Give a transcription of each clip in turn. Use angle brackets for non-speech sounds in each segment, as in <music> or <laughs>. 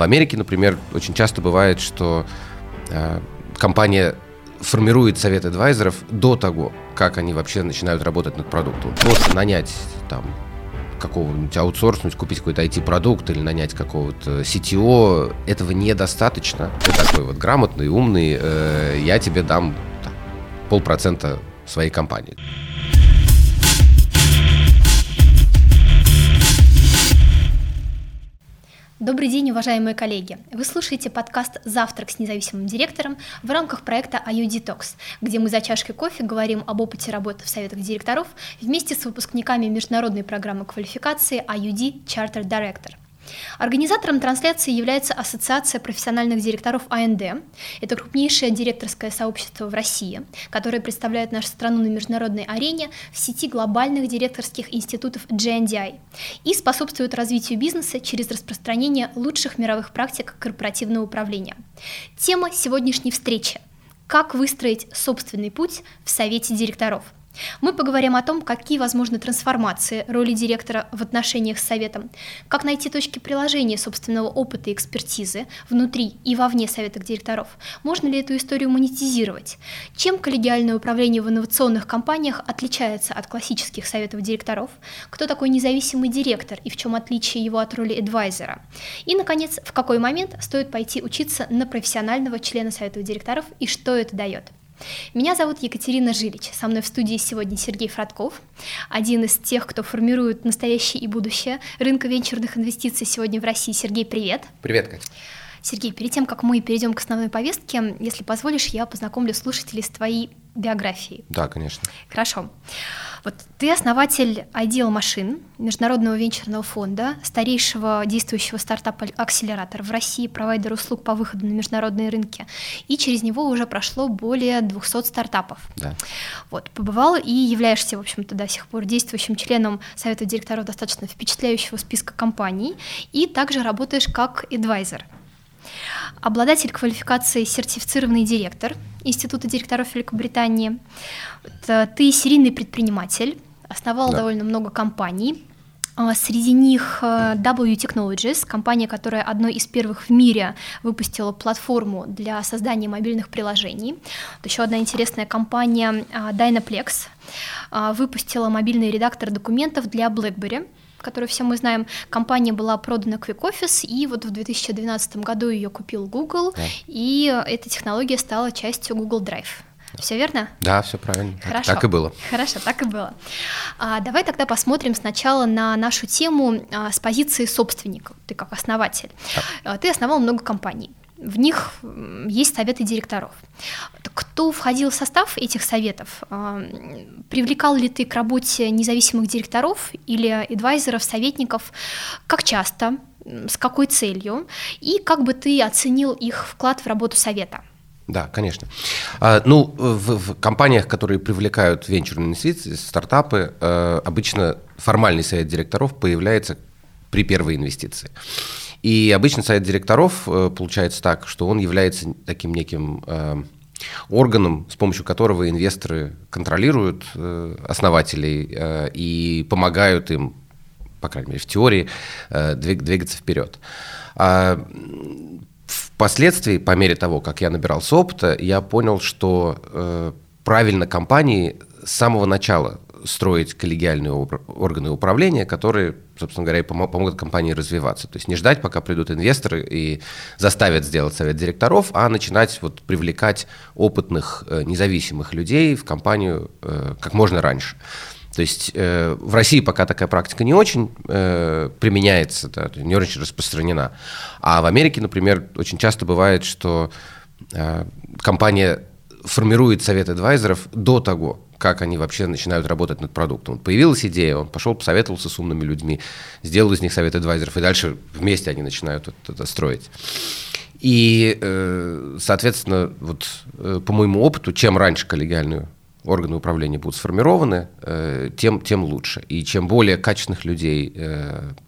В Америке, например, очень часто бывает, что э, компания формирует совет адвайзеров до того, как они вообще начинают работать над продуктом. Просто нанять там какого-нибудь аутсорснуть, купить какой-то IT-продукт или нанять какого-то CTO, этого недостаточно. Ты такой вот грамотный, умный, э, я тебе дам там, полпроцента своей компании. Добрый день, уважаемые коллеги! Вы слушаете подкаст «Завтрак с независимым директором» в рамках проекта IU Detox, где мы за чашкой кофе говорим об опыте работы в советах директоров вместе с выпускниками международной программы квалификации IUD Charter Director. Организатором трансляции является Ассоциация профессиональных директоров АНД. Это крупнейшее директорское сообщество в России, которое представляет нашу страну на международной арене в сети глобальных директорских институтов GNDI и способствует развитию бизнеса через распространение лучших мировых практик корпоративного управления. Тема сегодняшней встречи – как выстроить собственный путь в Совете директоров – мы поговорим о том, какие возможны трансформации роли директора в отношениях с советом, как найти точки приложения собственного опыта и экспертизы внутри и вовне совета директоров, можно ли эту историю монетизировать, чем коллегиальное управление в инновационных компаниях отличается от классических советов директоров, кто такой независимый директор и в чем отличие его от роли адвайзера, и, наконец, в какой момент стоит пойти учиться на профессионального члена совета директоров и что это дает. Меня зовут Екатерина Жилич. Со мной в студии сегодня Сергей Фродков, один из тех, кто формирует настоящее и будущее рынка венчурных инвестиций сегодня в России. Сергей, привет. Привет, Катя. Сергей, перед тем, как мы перейдем к основной повестке, если позволишь, я познакомлю слушателей с твоей биографией. Да, конечно. Хорошо. Вот ты основатель Ideal машин, международного венчурного фонда, старейшего действующего стартапа-акселератора в России, провайдер услуг по выходу на международные рынки, и через него уже прошло более 200 стартапов. Да. Вот, побывал и являешься, в общем-то, до сих пор действующим членом Совета директоров достаточно впечатляющего списка компаний, и также работаешь как адвайзер – обладатель квалификации сертифицированный директор Института директоров Великобритании. Ты серийный предприниматель, основал да. довольно много компаний. А, среди них э, W Technologies, компания, которая одной из первых в мире выпустила платформу для создания мобильных приложений. Вот еще одна интересная компания а, Dynaplex а, выпустила мобильный редактор документов для BlackBerry которую все мы знаем, компания была продана Quick Office, и вот в 2012 году ее купил Google, да. и эта технология стала частью Google Drive. Все верно? Да, все правильно. Хорошо. Так, так и было. Хорошо, так и было. А, давай тогда посмотрим сначала на нашу тему а, с позиции собственника. Ты как основатель. Да. А, ты основал много компаний в них есть советы директоров. Кто входил в состав этих советов? А, привлекал ли ты к работе независимых директоров или адвайзеров, советников? Как часто? С какой целью? И как бы ты оценил их вклад в работу совета? Да, конечно. А, ну, в, в компаниях, которые привлекают венчурные инвестиции, стартапы, э, обычно формальный совет директоров появляется при первой инвестиции. И обычно совет директоров э, получается так, что он является таким неким э, органом, с помощью которого инвесторы контролируют э, основателей и помогают им, по крайней мере, в теории, двигаться вперед. А впоследствии, по мере того, как я набирался опыта, я понял, что правильно компании с самого начала строить коллегиальные органы управления, которые, собственно говоря, помогут компании развиваться. То есть не ждать, пока придут инвесторы и заставят сделать совет директоров, а начинать вот привлекать опытных, э, независимых людей в компанию э, как можно раньше. То есть э, в России пока такая практика не очень э, применяется, да, не очень распространена. А в Америке, например, очень часто бывает, что э, компания формирует совет адвайзеров до того, как они вообще начинают работать над продуктом. Появилась идея, он пошел, посоветовался с умными людьми, сделал из них совет адвайзеров, и дальше вместе они начинают это, это строить. И, э, соответственно, вот э, по моему опыту, чем раньше коллегиальные органы управления будут сформированы, э, тем, тем лучше. И чем более качественных людей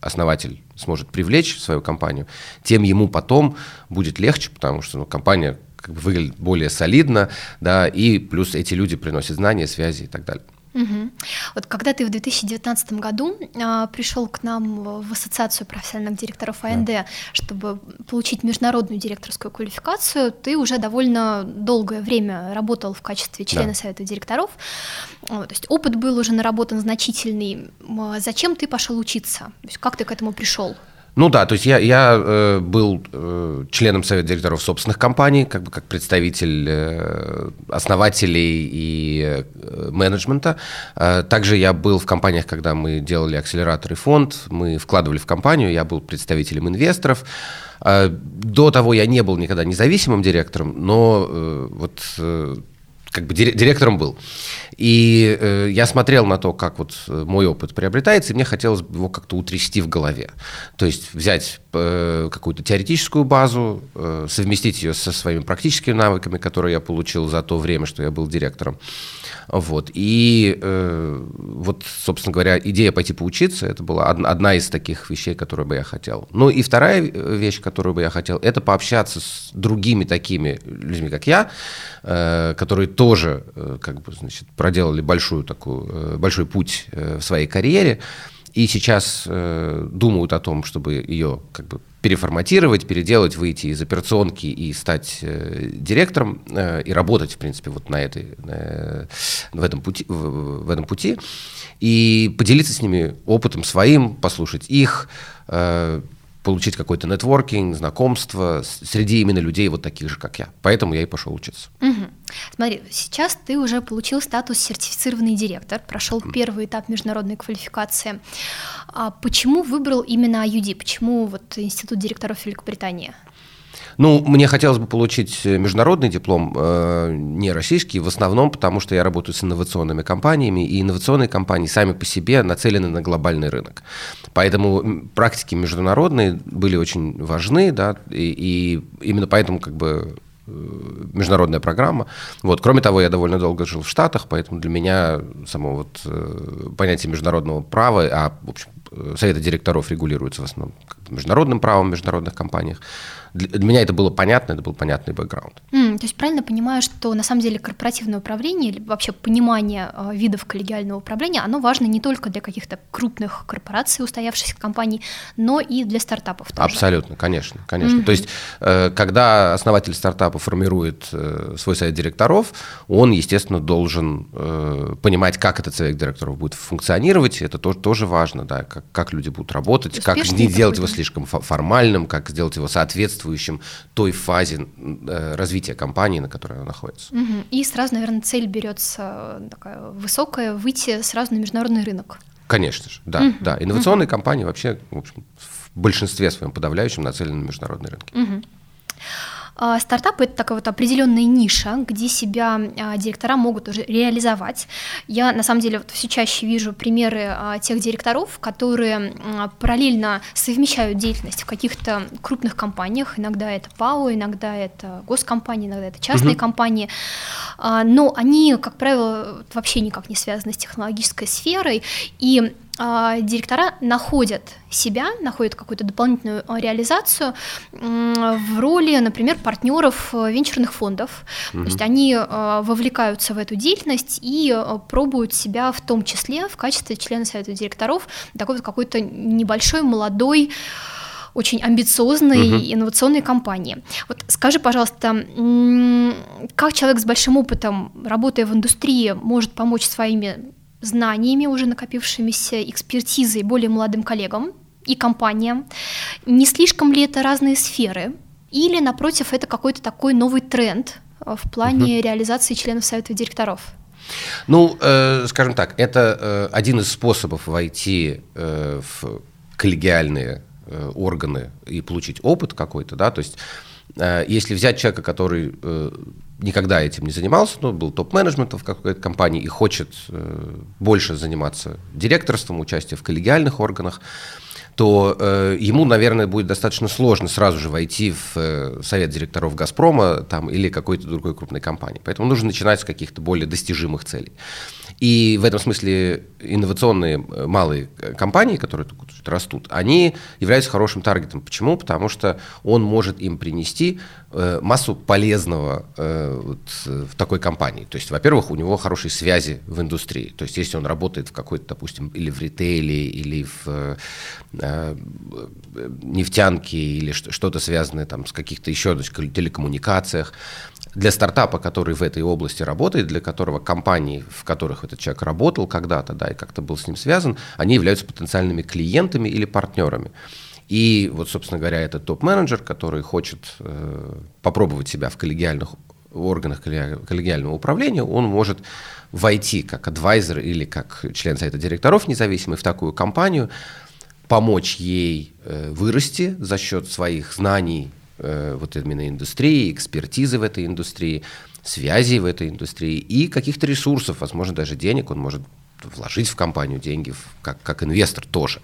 основатель сможет привлечь в свою компанию, тем ему потом будет легче, потому что ну, компания как бы выглядит более солидно, да, и плюс эти люди приносят знания, связи и так далее. Угу. Вот когда ты в 2019 году а, пришел к нам в ассоциацию профессиональных директоров АНД, да. чтобы получить международную директорскую квалификацию, ты уже довольно долгое время работал в качестве члена да. совета директоров. То есть опыт был уже наработан значительный. Зачем ты пошел учиться? То есть как ты к этому пришел? Ну да, то есть я, я э, был э, членом совета директоров собственных компаний, как бы как представитель э, основателей и э, менеджмента. Э, также я был в компаниях, когда мы делали акселератор и фонд, мы вкладывали в компанию, я был представителем инвесторов. Э, до того я не был никогда независимым директором, но э, вот э, как бы директором был. И э, я смотрел на то, как вот э, мой опыт приобретается, и мне хотелось его как-то утрясти в голове. То есть взять э, какую-то теоретическую базу, э, совместить ее со своими практическими навыками, которые я получил за то время, что я был директором. Вот. И э, вот, собственно говоря, идея пойти поучиться, это была одна из таких вещей, которые бы я хотел. Ну и вторая э, вещь, которую бы я хотел, это пообщаться с другими такими людьми, как я, э, которые тоже э, как бы, значит, проделали большую такую, э, большой путь э, в своей карьере и сейчас э, думают о том, чтобы ее как бы переформатировать, переделать, выйти из операционки и стать э, директором э, и работать, в принципе, вот на этой, э, в, этом пути, в, в этом пути и поделиться с ними опытом своим, послушать их, э, получить какой-то нетворкинг, знакомство среди именно людей вот таких же, как я. Поэтому я и пошел учиться. Угу. Смотри, сейчас ты уже получил статус сертифицированный директор, прошел первый этап международной квалификации. А почему выбрал именно IUD? Почему вот Институт директоров Великобритании? Ну, мне хотелось бы получить э, международный диплом, э, не российский, в основном потому, что я работаю с инновационными компаниями, и инновационные компании сами по себе нацелены на глобальный рынок. Поэтому практики международные были очень важны, да, и, и именно поэтому как бы э, международная программа. Вот. Кроме того, я довольно долго жил в Штатах, поэтому для меня само вот э, понятие международного права, а в общем, советы директоров регулируются в основном международным правом в международных компаниях, для меня это было понятно, это был понятный бэкграунд. Mm, то есть правильно понимаю, что на самом деле корпоративное управление или вообще понимание э, видов коллегиального управления, оно важно не только для каких-то крупных корпораций, устоявшихся компаний, но и для стартапов тоже. Абсолютно, конечно, конечно. Mm-hmm. То есть, э, когда основатель стартапа формирует э, свой совет директоров, он, естественно, должен э, понимать, как этот совет директоров будет функционировать. Это тоже, тоже важно, да, как, как люди будут работать, как не делать его слишком формальным, как сделать его соответствующим соответствующим той фазе э, развития компании, на которой она находится. Угу. И сразу, наверное, цель берется такая высокая, выйти сразу на международный рынок. Конечно же, да, угу. да. Инновационные угу. компании вообще, в общем, в большинстве своем подавляющем нацелены на международные рынки. Угу. А, стартапы – это такая вот определенная ниша, где себя а, директора могут уже реализовать. Я, на самом деле, вот все чаще вижу примеры а, тех директоров, которые параллельно совмещают деятельность в каких-то крупных компаниях. Иногда это ПАО, иногда это госкомпании, иногда это частные угу. компании. Но они, как правило, вообще никак не связаны с технологической сферой. И директора находят себя, находят какую-то дополнительную а, реализацию в роли, например, партнеров э, венчурных фондов. Угу. То есть они а, вовлекаются в эту деятельность и пробуют себя в том числе в качестве члена совета директоров такой вот какой-то небольшой, молодой, очень амбициозной угу. инновационной компании. Вот скажи, пожалуйста, как человек с большим опытом, работая в индустрии, может помочь своими знаниями, уже накопившимися экспертизой более молодым коллегам и компаниям? Не слишком ли это разные сферы? Или, напротив, это какой-то такой новый тренд э, в плане угу. реализации членов совета директоров? Ну, э, скажем так, это э, один из способов войти э, в коллегиальные э, органы и получить опыт какой-то, да, то есть если взять человека, который э, никогда этим не занимался, но был топ-менеджментом в какой-то компании и хочет э, больше заниматься директорством, участием в коллегиальных органах, то э, ему, наверное, будет достаточно сложно сразу же войти в э, совет директоров «Газпрома» там, или какой-то другой крупной компании. Поэтому нужно начинать с каких-то более достижимых целей. И в этом смысле инновационные малые компании, которые растут, они являются хорошим таргетом. Почему? Потому что он может им принести э, массу полезного э, вот, в такой компании. То есть, во-первых, у него хорошие связи в индустрии. То есть, если он работает в какой-то, допустим, или в ритейле, или в э, нефтянке, или что-то связанное там, с каких-то еще телекоммуникациях, для стартапа, который в этой области работает, для которого компании, в которых этот человек работал когда-то, да, и как-то был с ним связан, они являются потенциальными клиентами или партнерами. И вот, собственно говоря, этот топ-менеджер, который хочет э, попробовать себя в коллегиальных органах коллегиального управления, он может войти как адвайзер или как член совета директоров независимый в такую компанию, помочь ей э, вырасти за счет своих знаний Э, вот именно индустрии, экспертизы в этой индустрии, связей в этой индустрии и каких-то ресурсов, возможно, даже денег. Он может вложить в компанию деньги, как, как инвестор тоже.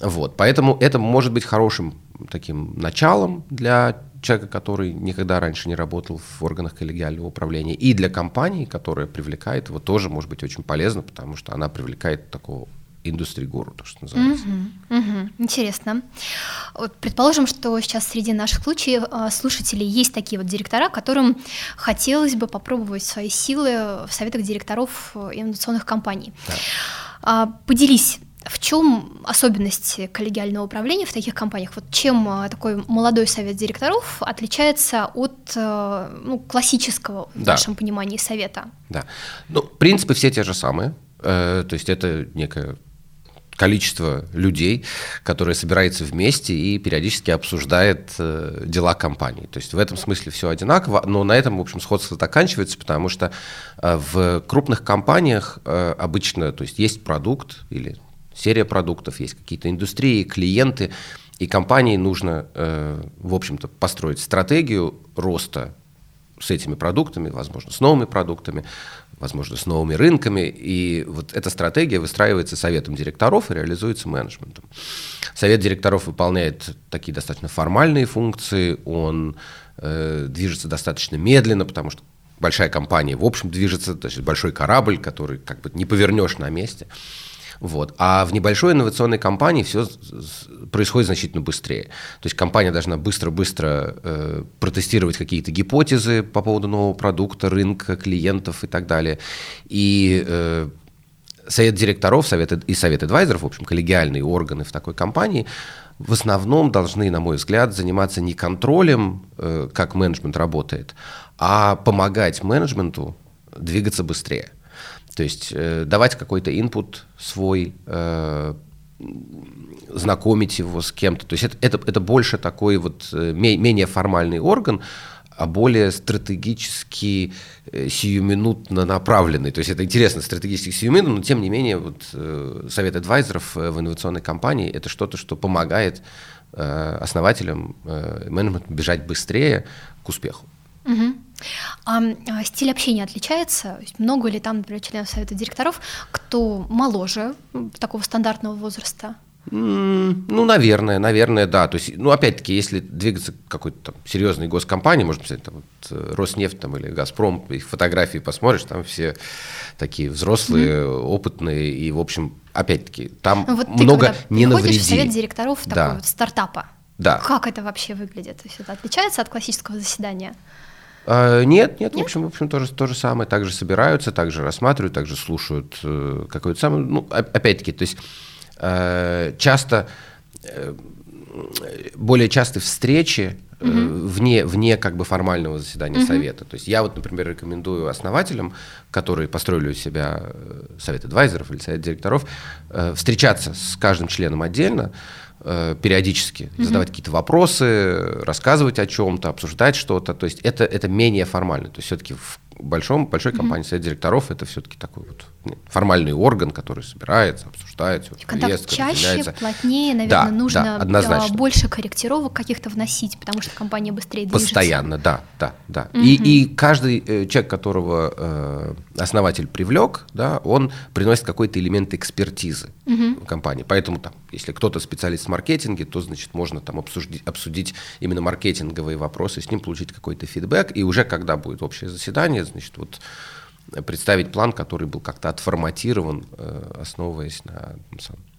Вот, поэтому это может быть хорошим таким началом для человека, который никогда раньше не работал в органах коллегиального управления, и для компании, которая привлекает его, тоже может быть очень полезно, потому что она привлекает такого индустрии-гуру, то, что называется. Угу, угу. Интересно. Вот предположим, что сейчас среди наших случаев, а, слушателей есть такие вот директора, которым хотелось бы попробовать свои силы в советах директоров э, инновационных компаний. Да. А, поделись, в чем особенности коллегиального управления в таких компаниях? Вот чем а, такой молодой совет директоров отличается от э, ну, классического в да. нашем понимании совета? Да. Ну, принципы все те же самые. Э, то есть это некая количество людей, которые собираются вместе и периодически обсуждает э, дела компании. То есть в этом смысле все одинаково, но на этом, в общем, сходство заканчивается, потому что э, в крупных компаниях э, обычно, то есть есть продукт или серия продуктов, есть какие-то индустрии, клиенты, и компании нужно, э, в общем-то, построить стратегию роста с этими продуктами, возможно, с новыми продуктами, возможно, с новыми рынками. И вот эта стратегия выстраивается советом директоров и реализуется менеджментом. Совет директоров выполняет такие достаточно формальные функции, он э, движется достаточно медленно, потому что большая компания, в общем, движется, то есть большой корабль, который как бы не повернешь на месте. Вот. А в небольшой инновационной компании все происходит значительно быстрее. То есть компания должна быстро-быстро э, протестировать какие-то гипотезы по поводу нового продукта, рынка, клиентов и так далее. И э, совет директоров совет, и совет адвайзеров, в общем, коллегиальные органы в такой компании, в основном должны, на мой взгляд, заниматься не контролем, э, как менеджмент работает, а помогать менеджменту двигаться быстрее. То есть э, давать какой-то инпут свой, э, знакомить его с кем-то. То есть это, это, это больше такой вот э, менее формальный орган, а более стратегически э, сиюминутно направленный. То есть это интересно, стратегически сиюминутно, но тем не менее вот, э, совет адвайзеров в инновационной компании – это что-то, что помогает основателям менеджменту бежать быстрее к успеху. Угу. А, а стиль общения отличается? Много ли там, например, членов совета директоров, кто моложе такого стандартного возраста? Ну, наверное, наверное, да. То есть, ну, опять-таки, если двигаться к какой-то там серьезной госкомпании, может быть, там, вот, э, Роснефть там, или Газпром, их фотографии посмотришь, там все такие взрослые, mm-hmm. опытные, и, в общем, опять-таки, там вот много ты, не навреди. в совет директоров да. такого вот стартапа. Да. Как это вообще выглядит? То есть это отличается от классического заседания? А, нет, нет, нет, в общем, в общем, то же, то же самое, также собираются, также рассматривают, также слушают э, какое-то самое, ну, опять-таки, то есть э, часто, э, более частые встречи угу. вне, вне как бы формального заседания угу. совета. То есть я вот, например, рекомендую основателям, которые построили у себя совет адвайзеров или совет директоров, встречаться с каждым членом отдельно, периодически mm-hmm. задавать какие-то вопросы, рассказывать о чем-то, обсуждать что-то. То есть это, это менее формально. То есть все-таки в большом, большой компании совет директоров это все-таки такой вот формальный орган, который собирается, обсуждает, все, Контакт чаще, плотнее, наверное, да, нужно да, однозначно. больше корректировок каких-то вносить, потому что компания быстрее движется. Постоянно, да, да, да. Угу. И, и каждый э, человек, которого э, основатель привлек, да, он приносит какой-то элемент экспертизы угу. компании. Поэтому там, если кто-то специалист в маркетинге, то, значит, можно там обсудить, обсудить именно маркетинговые вопросы, с ним получить какой-то фидбэк, и уже когда будет общее заседание, значит, вот представить план, который был как-то отформатирован, основываясь на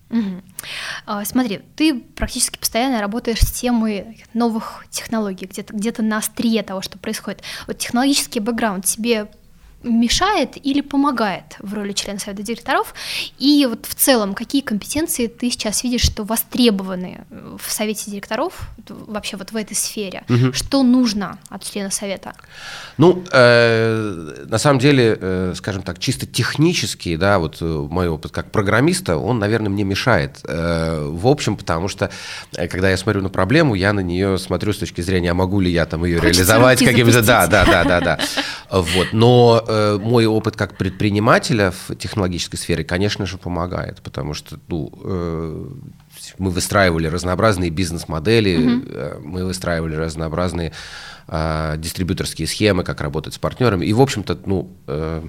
Угу. Смотри, ты практически постоянно работаешь с темой новых технологий, где-то где на острие того, что происходит. Вот технологический бэкграунд тебе мешает или помогает в роли члена совета директоров? И вот в целом, какие компетенции ты сейчас видишь, что востребованы в совете директоров, вообще вот в этой сфере? Угу. Что нужно от члена совета? Ну, э, на самом деле, э, скажем так, чисто технический, да, вот э, мой опыт как программиста, он, наверное, мне мешает. Э, в общем, потому что, э, когда я смотрю на проблему, я на нее смотрю с точки зрения, а могу ли я там ее Хочется реализовать каким-то... Да, да, да, да, да. <laughs> Вот. Но э, мой опыт как предпринимателя в технологической сфере, конечно же, помогает, потому что ну, э, мы выстраивали разнообразные бизнес-модели, mm-hmm. мы выстраивали разнообразные э, дистрибьюторские схемы, как работать с партнерами. И, в общем-то, ну, э,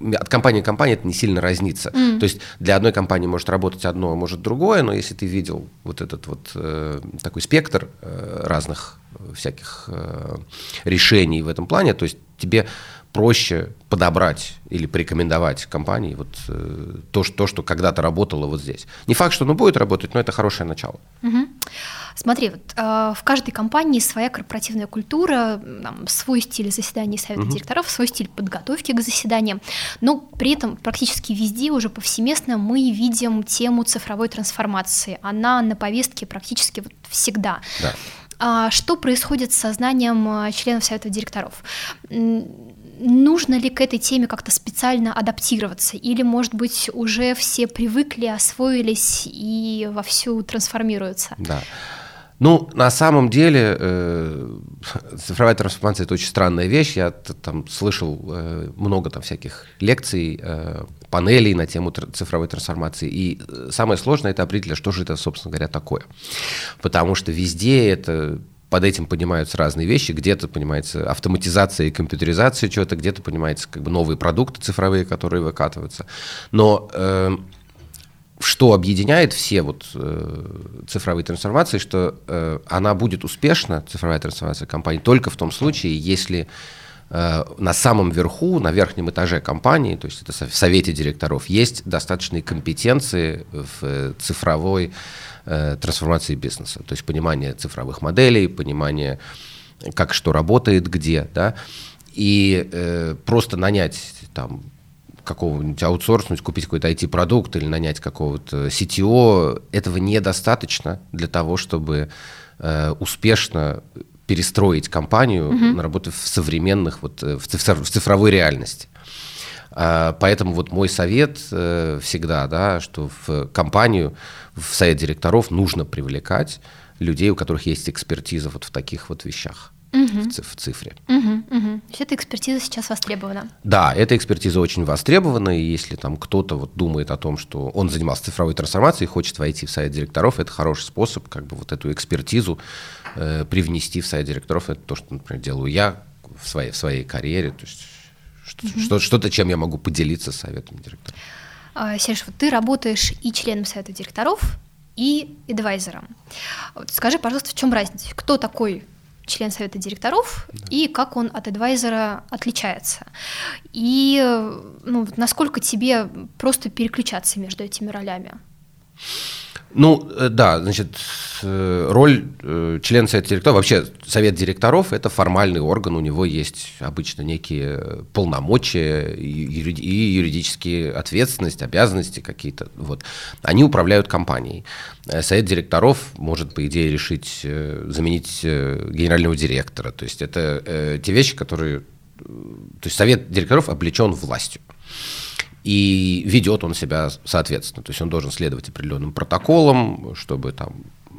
от компании к компании это не сильно разнится. Mm. То есть для одной компании может работать одно, а может другое, но если ты видел вот этот вот э, такой спектр э, разных всяких э, решений в этом плане, то есть тебе проще подобрать или порекомендовать компании вот э, то, что, то, что когда-то работало вот здесь. Не факт, что оно будет работать, но это хорошее начало. Угу. Смотри, вот э, в каждой компании своя корпоративная культура, там, свой стиль заседаний совета угу. директоров, свой стиль подготовки к заседаниям, но при этом практически везде уже повсеместно мы видим тему цифровой трансформации. Она на повестке практически вот всегда. Да. А что происходит с сознанием э, членов совета директоров? Нужно ли к этой теме как-то специально адаптироваться? Или, может быть, уже все привыкли, освоились и вовсю трансформируются? Да. Ну, на самом деле, э, цифровая трансформация – это очень странная вещь. Я там слышал э, много там всяких лекций, э, панелей на тему цифровой трансформации. И э, самое сложное – это определить, что же это, собственно говоря, такое. Потому что везде это под этим понимаются разные вещи. Где-то понимается автоматизация и компьютеризация чего-то, где-то понимается как бы новые продукты цифровые, которые выкатываются. Но э, что объединяет все вот э, цифровые трансформации, что э, она будет успешна, цифровая трансформация компании, только в том случае, если э, на самом верху, на верхнем этаже компании, то есть это в совете директоров, есть достаточные компетенции в э, цифровой э, трансформации бизнеса. То есть понимание цифровых моделей, понимание, как что работает, где, да, и э, просто нанять там какого-нибудь аутсорснуть, купить какой-то IT-продукт или нанять какого-то CTO, этого недостаточно для того, чтобы э, успешно перестроить компанию mm-hmm. на работу в современных, вот, э, в цифровой реальности. А, поэтому вот мой совет э, всегда, да, что в компанию, в совет директоров нужно привлекать людей, у которых есть экспертиза вот в таких вот вещах. Угу. В, цифре. Угу, угу. То есть эта экспертиза сейчас востребована? Да, эта экспертиза очень востребована, и если там кто-то вот думает о том, что он занимался цифровой трансформацией и хочет войти в совет директоров, это хороший способ как бы вот эту экспертизу э, привнести в совет директоров. Это то, что, например, делаю я в своей, в своей карьере. То есть что, что-то, чем я могу поделиться с советом директора. А, Сереж, вот ты работаешь и членом совета директоров, и адвайзером. Вот скажи, пожалуйста, в чем разница? Кто такой член совета директоров да. и как он от адвайзера отличается? И ну, насколько тебе просто переключаться между этими ролями? Ну, э, да, значит, э, роль э, члена совета директоров, вообще совет директоров – это формальный орган, у него есть обычно некие полномочия и юридические ответственность, обязанности какие-то. Вот. Они управляют компанией. Совет директоров может, по идее, решить заменить генерального директора. То есть это те вещи, которые… То есть совет директоров облечен властью и ведет он себя соответственно. То есть он должен следовать определенным протоколам, чтобы там э,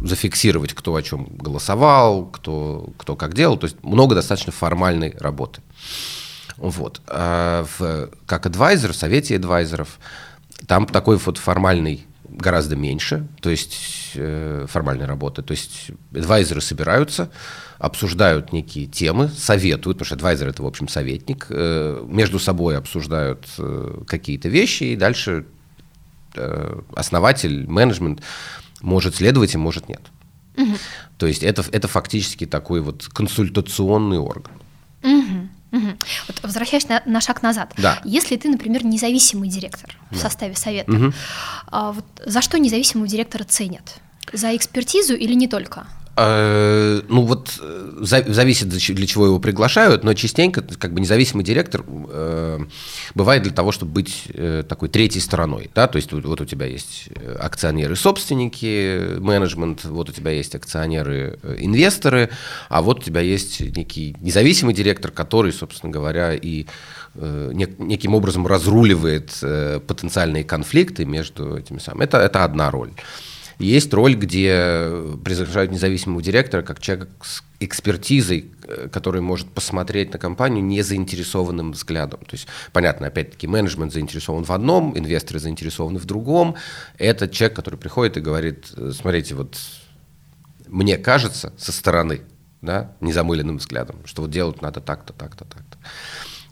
зафиксировать, кто о чем голосовал, кто, кто как делал. То есть много достаточно формальной работы. Вот. А в, как адвайзер, в совете адвайзеров, там такой вот формальный гораздо меньше, то есть э, формальной работы. То есть адвайзеры собираются, обсуждают некие темы, советуют, потому что адвайзер это, в общем, советник, э, между собой обсуждают э, какие-то вещи, и дальше э, основатель, менеджмент может следовать и может нет. Угу. То есть это, это фактически такой вот консультационный орган. Угу. Угу. Вот возвращаясь на, на шаг назад, Да. если ты, например, независимый директор в составе совета, Мгм. а вот за что независимого директора ценят? За экспертизу или не только? Э, Ну вот э, за- зависит, для чего его приглашают, но частенько как бы независимый директор э, бывает для того, чтобы быть такой третьей стороной. Да? То есть вот, у тебя есть э, акционеры-собственники, менеджмент, вот у тебя есть акционеры-инвесторы, а вот у тебя есть некий независимый директор, который, собственно говоря, и нек- неким образом разруливает потенциальные конфликты между этими самыми. Это, это одна роль. Есть роль, где приглашают независимого директора как человека с экспертизой, э, который может посмотреть на компанию не заинтересованным взглядом. То есть, понятно, опять-таки, менеджмент заинтересован в одном, инвесторы заинтересованы в другом. Это человек, который приходит и говорит, э, смотрите, вот мне кажется со стороны, да, незамыленным взглядом, что вот делать надо так-то, так-то, так-то.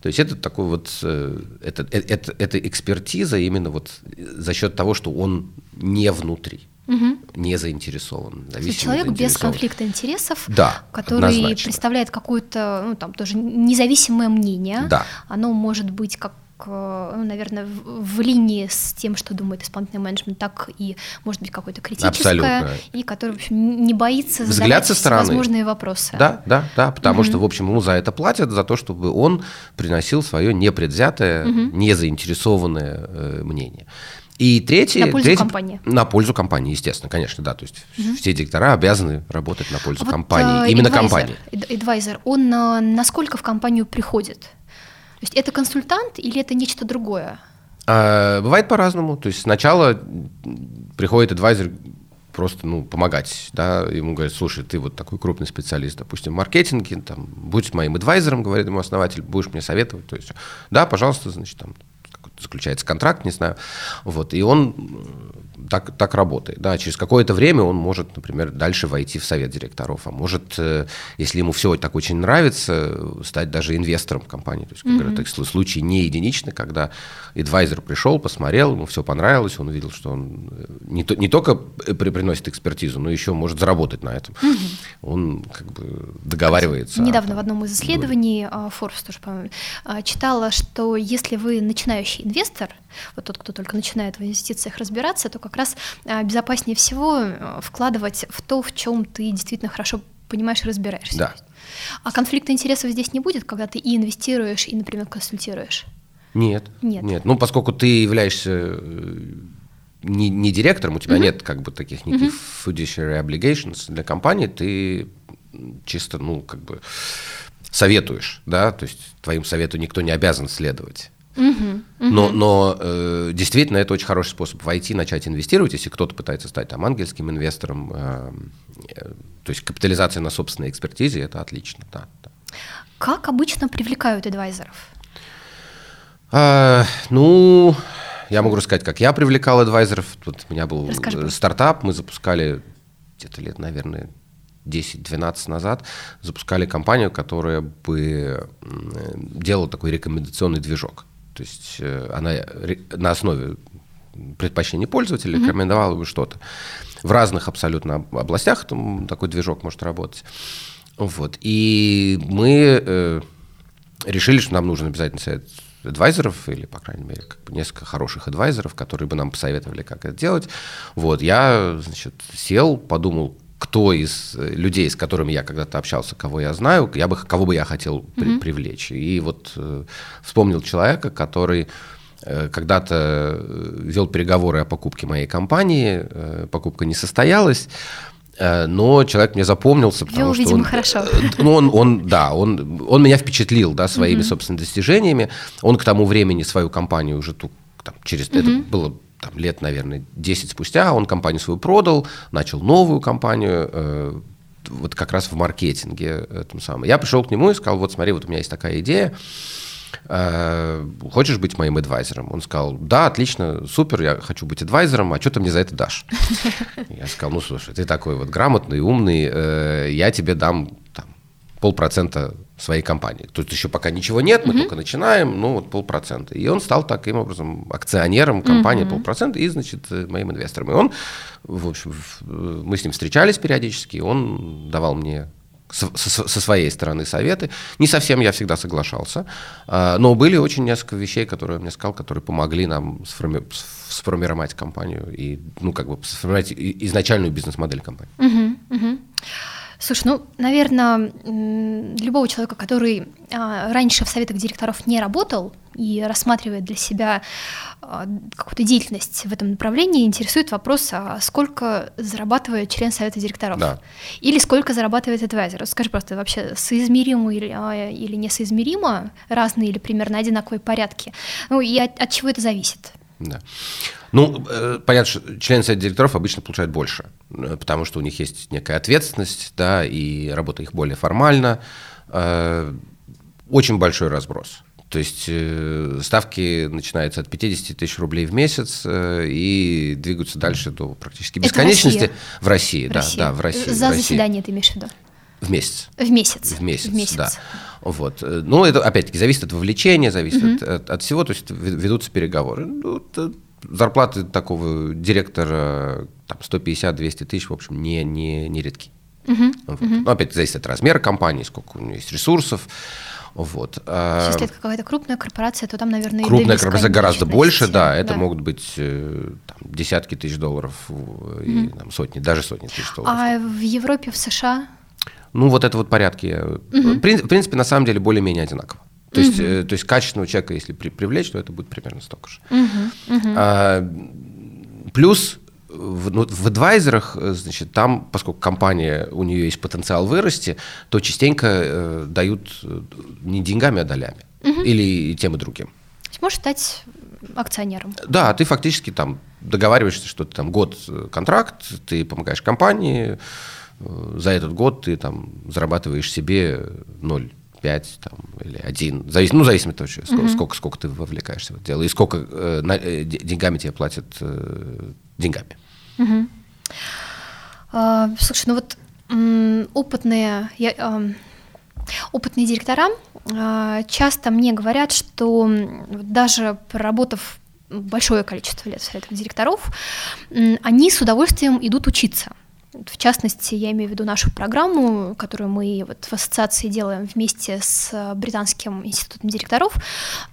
То есть это такой вот, э, это, э, это, это экспертиза именно вот за счет того, что он не внутри, не заинтересован. Человек без конфликта интересов, Да, который однозначно. представляет какое-то, ну, там, тоже независимое мнение. Да. Оно может быть как э, ну, наверное, в, в линии с тем, что думает исполнительный менеджмент, так и, может быть, какое-то критическое, Абсолютно. и который, в общем, не боится Взгляд задавать со стороны. возможные вопросы. Да, да, да, потому что, в общем, ему за это платят, за то, чтобы он приносил свое непредвзятое, незаинтересованное э, мнение. И третье... На пользу третье- компании. На пользу компании, естественно, конечно, да. То есть все директора обязаны работать на пользу А вот, компании, э, именно advisor, компании. Advisor, он э, насколько в компанию приходит? То есть это консультант или это нечто другое? А, бывает по-разному. То есть сначала приходит адвайзер просто ну, помогать, да, ему говорят, слушай, ты вот такой крупный специалист, допустим, в маркетинге, там, будь моим адвайзером, говорит ему основатель, будешь мне советовать, то есть, да, пожалуйста, значит, там, заключается контракт, не знаю, вот, и он так, так работает, да, через какое-то время он может, например, дальше войти в совет директоров, а может, э, если ему все так очень нравится, стать даже инвестором компании, то есть, как говорят, такие случаи не единичны, когда адвайзер пришел, посмотрел, ему все понравилось, он увидел, что он э, не, то- не только при- приносит экспертизу, но еще может заработать на этом. Он как бы договаривается. Недавно в одном из исследований Forbes тоже, по-моему, читала, что если вы начинающий инвестор, вот тот, кто только начинает в инвестициях разбираться, то как раз а, безопаснее всего а, вкладывать в то, в чем ты действительно хорошо понимаешь и разбираешься. Да. А конфликта интересов здесь не будет, когда ты и инвестируешь, и, например, консультируешь? Нет, Нет. нет. Ну, поскольку ты являешься э, не, не директором, у тебя нет как бы таких никаких fiduciary obligations для компании, ты чисто, ну, как бы советуешь, да, то есть твоим совету никто не обязан следовать. Но, но э, действительно это очень хороший способ войти, начать инвестировать, если кто-то пытается стать там ангельским инвестором, э, э, то есть капитализация на собственной экспертизе, это отлично, да. да. Как обычно привлекают адвайзеров? А, ну, я могу рассказать, как я привлекал адвайзеров. Тут у меня был Расскажи, стартап, мы запускали где-то лет, наверное, 10-12 назад, запускали компанию, которая бы э, делала такой рекомендационный движок. То есть э, она на основе предпочтений пользователя рекомендовала бы что-то. В разных абсолютно об- областях там такой движок может работать. Вот. И мы э, решили, что нам нужен обязательно совет адвайзеров, или, по крайней мере, как бы несколько хороших адвайзеров, которые бы нам посоветовали, как это делать. Вот, я, значит, сел, подумал, кто из э, людей, с которыми я когда-то общался, кого я знаю, я бы, кого бы я хотел при- привлечь. И вот э, вспомнил человека, который э, когда-то э, вел переговоры о покупке моей компании, э, покупка не состоялась, э, но человек мне запомнился, потому Вел, что видимо, он, хорошо. ну, он, он, да, он, он меня впечатлил, да, своими, собственно, достижениями. Он к тому времени свою компанию уже ту, там, через, это было там, лет, наверное, 10 спустя, он компанию свою продал, начал новую компанию, э, вот как раз в маркетинге этом самом. Я пришел к нему и сказал, вот смотри, вот у меня есть такая идея, э, хочешь быть моим адвайзером? Он сказал, да, отлично, супер, я хочу быть адвайзером, а что ты мне за это дашь? <laughs> Я сказал, ну слушай, ты такой вот грамотный, умный, э, я тебе дам там, полпроцента своей компании. Тут еще пока ничего нет, мы только начинаем, ну вот полпроцента. И он стал таким образом акционером компании полпроцента и, значит, э, моим инвестором. И он, в общем, э, мы с ним встречались периодически, он давал мне со, своей стороны советы. Не совсем я всегда соглашался, а, но были очень несколько вещей, которые он мне сказал, которые помогли нам сформи сформировать компанию и, ну, как бы сформировать изначальную бизнес-модель компании. Угу, угу. Слушай, ну, наверное, любого человека, который а, раньше в советах директоров не работал и рассматривает для себя а, какую-то деятельность в этом направлении, интересует вопрос, а сколько зарабатывает член совета директоров? Да. Или сколько зарабатывает адвайзер? Скажи просто, вообще соизмеримо или, а, или несоизмеримо, разные или примерно одинаковые порядки? Ну и от, от чего это зависит? Да. Ну, э, понятно, что члены совета директоров обычно получают больше, э, потому что у них есть некая ответственность, да, и работа их более формальна. Э, очень большой разброс. То есть ставки начинаются от 50 тысяч рублей в месяц и двигаются дальше до практически бесконечности. в России, в России да, Россия. да, в России. За в России. заседание ты имеешь в виду? В месяц. В месяц. В месяц, в месяц. да. Вот. Ну, это, опять-таки, зависит от вовлечения, зависит угу. от, от, от всего, то есть ведутся переговоры. Ну, зарплаты такого директора там, 150-200 тысяч, в общем, не, не, не редки. Uh-huh. Вот. Uh-huh. Ну, опять зависит от размера компании, сколько у нее есть ресурсов. Вот. А если это какая-то крупная корпорация, то там, наверное, крупная корпорация гораздо больше, да, это да. могут быть э, там, десятки тысяч долларов и там, сотни, даже сотни тысяч долларов. А в Европе, в США? Ну, вот это вот порядки. Uh-huh. В принципе, на самом деле, более-менее одинаково. То, угу. есть, э, то есть качественного человека, если при, привлечь, то это будет примерно столько же. Угу. Угу. А, плюс в, ну, в адвайзерах, э, значит, там, поскольку компания, у нее есть потенциал вырасти, то частенько э, дают э, не деньгами, а долями. Угу. Или тем и другим. Можешь стать акционером. Да, ты фактически там договариваешься, что ты там год контракт, ты помогаешь компании, за этот год ты там зарабатываешь себе ноль 5 там, или 1, завис, ну, зависит от того, сколько, mm-hmm. сколько, сколько ты вовлекаешься в это дело, и сколько э, на, э, деньгами тебе платят э, деньгами. Mm-hmm. А, слушай, ну вот м, опытные, я, э, опытные директора э, часто мне говорят, что даже проработав большое количество лет в советах директоров, они с удовольствием идут учиться. В частности, я имею в виду нашу программу, которую мы вот в ассоциации делаем вместе с Британским институтом директоров,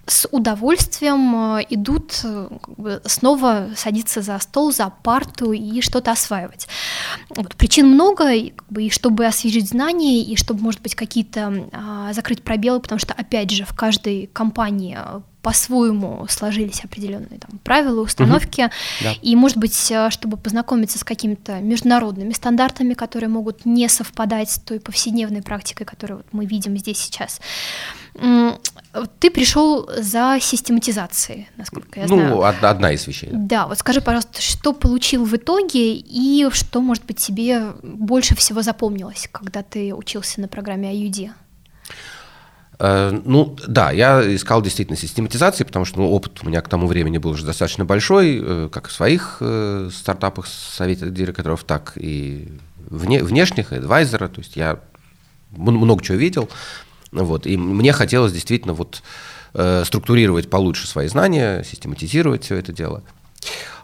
с удовольствием э, идут э, как бы, снова садиться за стол, за парту и что-то осваивать. Вот, причин много, и, как бы, и чтобы освежить знания, и чтобы, может быть, какие-то а, закрыть пробелы, потому что, опять же, в каждой компании по-своему сложились определенные там, правила, установки. Угу. Да. И, может быть, э, чтобы познакомиться с какими-то международными стандартами, которые могут не совпадать с той повседневной практикой, которую вот мы видим здесь сейчас. Ты пришел за систематизацией, насколько я ну, знаю. Ну, одна из вещей. Да. да, вот скажи, пожалуйста, что получил в итоге и что, может быть, тебе больше всего запомнилось, когда ты учился на программе IUD? Э, ну, да, я искал действительно систематизации, потому что ну, опыт у меня к тому времени был уже достаточно большой, э, как в своих э, стартапах совета директоров, так и вне, внешних, адвайзера, то есть я много чего видел, вот, и мне хотелось действительно вот структурировать получше свои знания, систематизировать все это дело.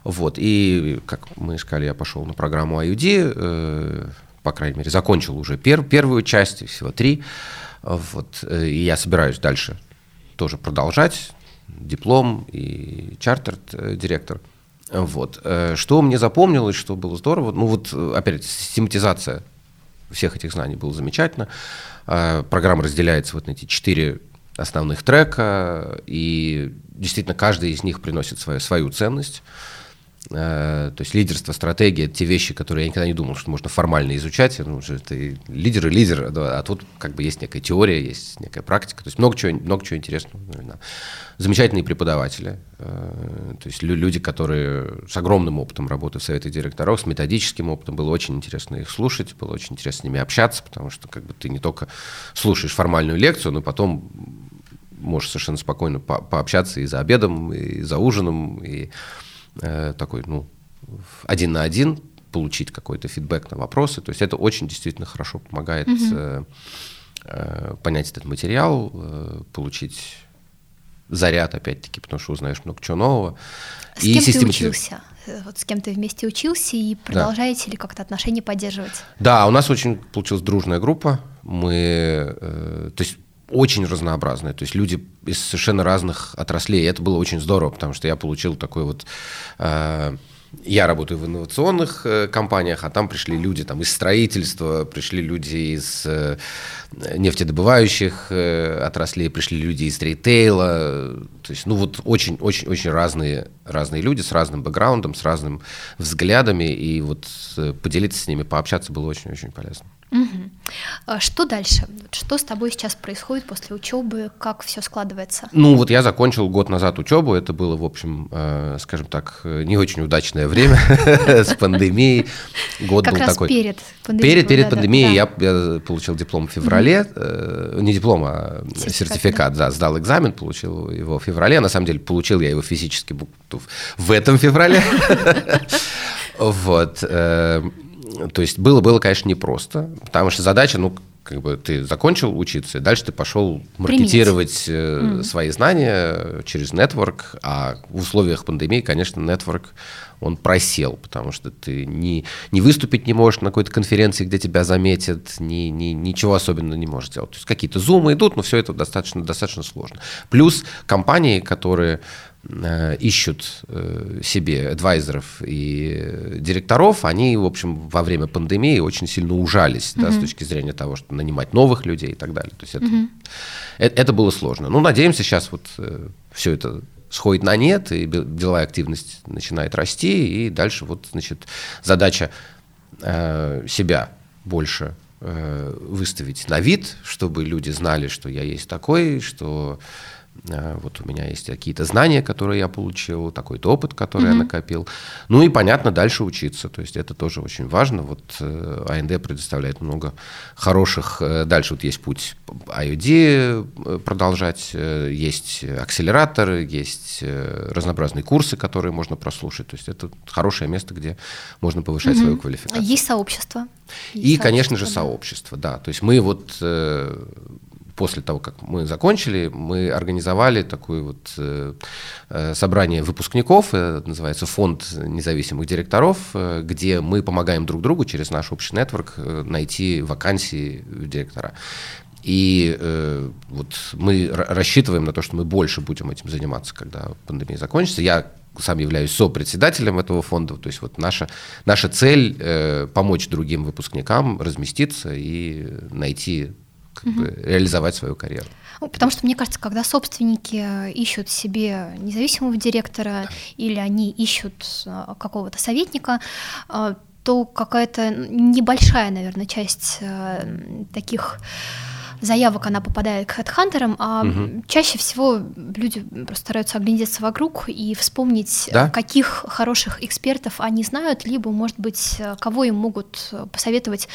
Вот, и как мы искали, я пошел на программу IUD, по крайней мере, закончил уже пер, первую часть, всего три, вот, э, и я собираюсь дальше тоже продолжать, диплом и чартер э, директор. Вот. Э, что мне запомнилось, что было здорово, ну вот опять систематизация всех этих знаний было замечательно. Программа разделяется вот на эти четыре основных трека, и действительно каждый из них приносит свою, свою ценность. Э, то есть лидерство, стратегия, те вещи, которые я никогда не думал, что можно формально изучать. Ну, это лидер и лидер, а тут как бы есть некая теория, есть некая практика. То есть много чего, много чего интересного. Наверное. Замечательные преподаватели, э, то есть люди, которые с огромным опытом работы в советах директоров, с методическим опытом. Было очень интересно их слушать, было очень интересно с ними общаться, потому что как бы ты не только слушаешь формальную лекцию, но потом можешь совершенно спокойно по пообщаться и за обедом, и за ужином, и Э, такой, ну, один на один получить какой-то фидбэк на вопросы. То есть это очень действительно хорошо помогает угу. понять этот материал, получить заряд, опять-таки, потому что узнаешь много чего нового. С и кем ты учился? вот с кем ты вместе учился, и продолжаете да. ли как-то отношения поддерживать? Да, у нас очень получилась дружная группа. Мы, то есть очень разнообразная, то есть люди из совершенно разных отраслей. И это было очень здорово, потому что я получил такой вот я работаю в инновационных э, компаниях, а там пришли люди там, из строительства, пришли люди из э, нефтедобывающих э, отраслей, пришли люди из ритейла. То есть, ну вот очень-очень-очень разные, разные люди с разным бэкграундом, с разными взглядами, и вот поделиться с ними, пообщаться было очень-очень полезно. Угу. Что дальше? Что с тобой сейчас происходит после учебы? Как все складывается? Ну вот я закончил год назад учебу. Это было, в общем, э, скажем так, не очень удачное время <laughs> с пандемией. Год был такой. перед. Перед, перед пандемией я, получил диплом в феврале. Э, не диплом, а сертификат. Да, сдал экзамен, получил его в феврале. На самом деле получил я его физически в этом феврале. <laughs> Вот. Э, то есть было, было, конечно, непросто, потому что задача, ну, как бы ты закончил учиться, и дальше ты пошел маркетировать mm. свои знания через нетворк, а в условиях пандемии, конечно, нетворк, он просел, потому что ты не, не выступить не можешь на какой-то конференции, где тебя заметят, ни, ни, ничего особенного не можешь делать. То есть какие-то зумы идут, но все это достаточно, достаточно сложно. Плюс компании, которые Э, ищут э, себе адвайзеров и директоров, они, в общем, во время пандемии очень сильно ужались, mm-hmm. да, с точки зрения того, что нанимать новых людей и так далее. То есть это, mm-hmm. это, это было сложно. Ну, надеемся, сейчас вот э, все это сходит на нет, и деловая активность начинает расти, и дальше вот, значит, задача э, себя больше э, выставить на вид, чтобы люди знали, что я есть такой, что Э, вот у меня есть какие-то знания, которые я получил, такой-то опыт, который mm-hmm. я накопил. Ну и, понятно, дальше учиться. То есть это тоже очень важно. Вот э, АНД предоставляет много хороших... Э, дальше вот есть путь IOD продолжать, есть акселераторы, есть разнообразные курсы, которые можно прослушать. То есть это хорошее место, где можно повышать mm-hmm. свою квалификацию. Есть сообщество. Есть и, конечно же, сообщество, да. То есть мы вот после того, как мы закончили, мы организовали такое вот э, э собрание выпускников, это называется фонд независимых директоров, э, где мы помогаем друг другу через наш общий нетворк э, найти вакансии директора. И э, вот мы рассчитываем на то, что мы больше будем этим заниматься, когда пандемия закончится. Я сам являюсь сопредседателем этого фонда. То есть вот наша, наша цель э, помочь другим выпускникам разместиться и найти как угу. бы, реализовать свою карьеру. Ну, потому что, мне кажется, когда собственники ищут себе независимого директора да. или они ищут а, какого-то советника, а, то какая-то небольшая, наверное, часть таких заявок она попадает к хедхантерам, а угу. чаще всего люди просто стараются оглядеться вокруг и вспомнить, да? каких хороших экспертов они знают, либо, может быть, кого им могут посоветовать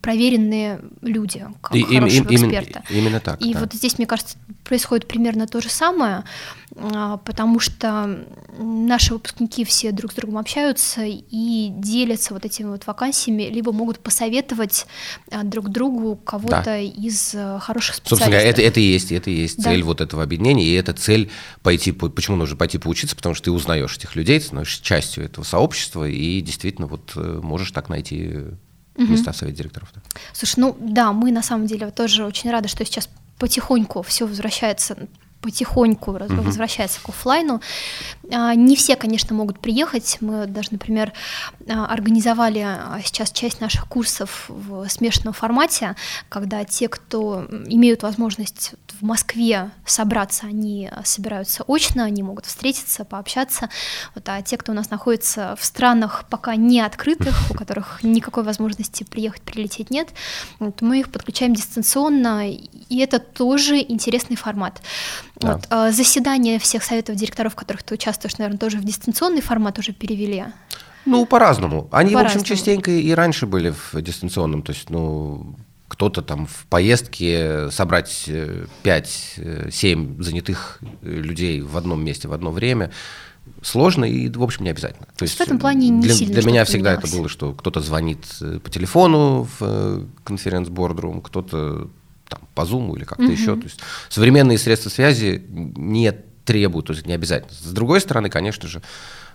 проверенные люди, как и, хорошего им, эксперта. Именно, именно так. И да. вот здесь, мне кажется, происходит примерно то же самое. А, потому что наши выпускники все друг с другом общаются и делятся вот этими вот вакансиями, либо могут посоветовать а, друг другу кого-то да. из э, хороших специалистов. Собственно говоря, это, это и есть, это и есть да. цель вот этого объединения, и это цель пойти, почему нужно пойти поучиться, потому что ты узнаешь этих людей, становишься частью этого сообщества, и действительно вот э, можешь так найти места угу. в совете директоров. Да. Слушай, ну да, мы на самом деле тоже очень рады, что сейчас потихоньку все возвращается потихоньку uh-huh. возвращается к офлайну. А, не все, конечно, могут приехать. Мы даже, например, а, организовали а, сейчас часть наших курсов в смешанном формате, когда те, кто имеют возможность в Москве собраться, они собираются очно, они могут встретиться, пообщаться. Вот, а те, кто у нас находится в странах пока не открытых, у которых никакой возможности приехать, прилететь нет, вот, мы их подключаем дистанционно, и это тоже интересный формат. Да. Вот, э, заседания всех советов директоров, в которых ты участвуешь, наверное, тоже в дистанционный формат уже перевели? Ну, по-разному. Они, по-разному. в общем, частенько и раньше были в дистанционном. То есть, ну, кто-то там в поездке собрать 5-7 э, занятых людей в одном месте в одно время сложно и, в общем, не обязательно. То есть в этом плане не для, сильно для меня всегда это было, что кто-то звонит э, по телефону в конференц-бордрум, кто-то там, по Zoom или как-то угу. еще. То есть современные средства связи не требуют, то есть не обязательно. С другой стороны, конечно же,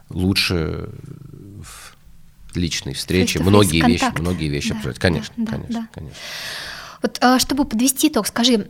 лучше в личной встрече многие контакт. вещи, многие вещи Да, обсуждать. Конечно, да, конечно, да. конечно. Вот, а, чтобы подвести итог, скажи,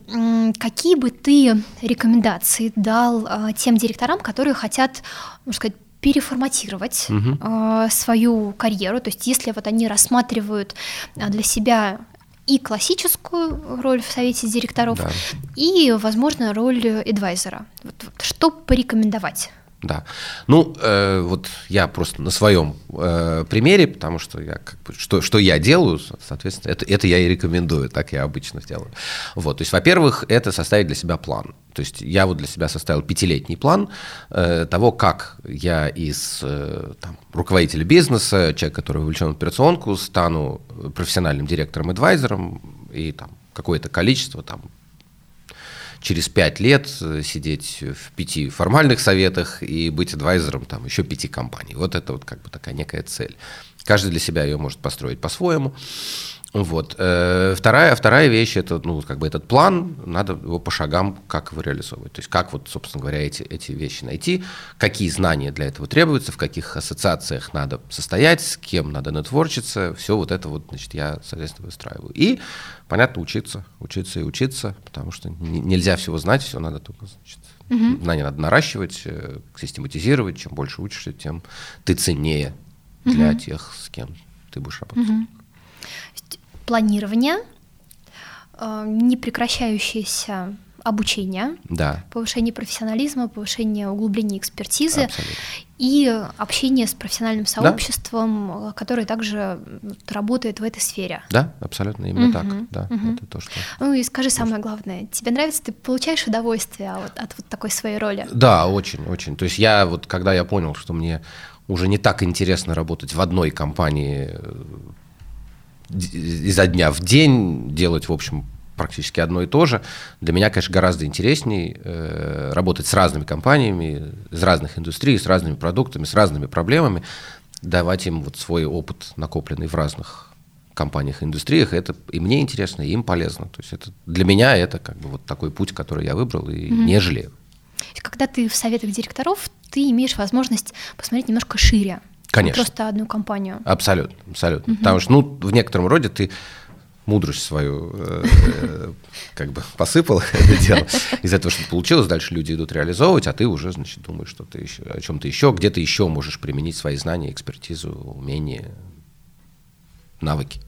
какие бы ты рекомендации дал а, тем директорам, которые хотят, можно сказать, переформатировать а, свою карьеру, то есть если вот они рассматривают для себя и классическую роль в совете директоров, Да. и, возможно, роль адвайзера. Вот, вот что порекомендовать? Да. Ну, э, вот я просто на своем э, примере, потому что я как бы, что, что я делаю, соответственно, это, это я и рекомендую, так я обычно делаю. Вот, то есть, во-первых, это составить для себя план. То есть я вот для себя составил пятилетний план э, того, как я из э, там, руководителя бизнеса, человек, который вовлечен в операционку, стану профессиональным директором-адвайзером и там какое-то количество там через пять лет э, сидеть в пяти формальных советах и быть адвайзером там еще пяти компаний. Вот это вот как бы такая некая цель. Каждый для себя ее может построить по-своему. Вот. Э, Вторая, вторая вещь это, ну, как бы этот план, надо его по шагам, как его реализовывать. То есть, как вот, собственно говоря, эти, эти вещи найти, какие знания для этого требуются, в каких ассоциациях надо состоять, с кем надо нетворчиться, все вот это вот, значит, я, соответственно, выстраиваю. И, понятно, учиться, учиться и учиться, потому что нельзя всего знать, все надо только, значит, знания надо наращивать, э, систематизировать. Чем больше учишься, тем ты ценнее для тех, с кем ты будешь работать. есть планирование, э, непрекращающееся обучение, Да. повышение профессионализма, повышение углубления экспертизы Абсолютно. и общение с профессиональным сообществом, э, которое также работает в этой сфере. Да, абсолютно именно Мгм, так. Да, мгм. это то, что. Ну и скажи самое главное, тебе нравится, ты получаешь удовольствие от, от вот такой своей роли? Да, очень, очень. То есть я вот, когда я понял, что мне уже не так интересно работать в одной компании э, изо дня в день, делать, в общем, практически одно и то же. Для меня, конечно, гораздо интересней э, работать с разными компаниями, из разных индустрий, с разными продуктами, с разными проблемами, давать им вот свой опыт, накопленный в разных компаниях и индустриях. Это и мне интересно, и им полезно. То есть это, для меня это как бы вот такой путь, который я выбрал, и не жалею. Когда ты в советах директоров, ты имеешь возможность посмотреть немножко шире. Не Конечно. Просто одну компанию. Абсолютно, абсолютно. Потому что, ну, в некотором роде ты мудрость свою э, как бы посыпал <laughs> это дело. Из этого что получилось, дальше люди идут реализовывать, а ты уже, значит, думаешь, что ты еще, о чем-то еще, где-то еще можешь применить свои знания, экспертизу, умения, навыки.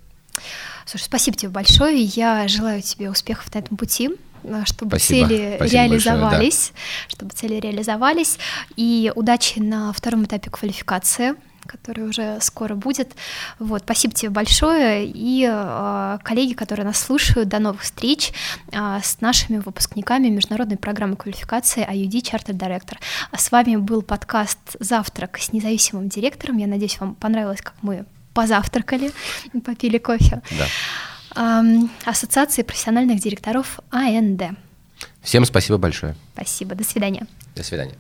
Слушай, спасибо тебе большое. Я желаю тебе успехов на этом пути, а, чтобы Спасибо. цели Спасибо реализовались, чтобы цели реализовались, и удачи на втором этапе квалификации который уже скоро будет. Вот, спасибо тебе большое. И э, коллеги, которые нас слушают, до новых встреч э, с нашими выпускниками международной программы квалификации IUD Charter Director. А с вами был подкаст «Завтрак с независимым директором». Я надеюсь, вам понравилось, как мы позавтракали, попили кофе. Да. Ассоциации профессиональных директоров АНД. Всем спасибо большое. Спасибо. До свидания. До свидания.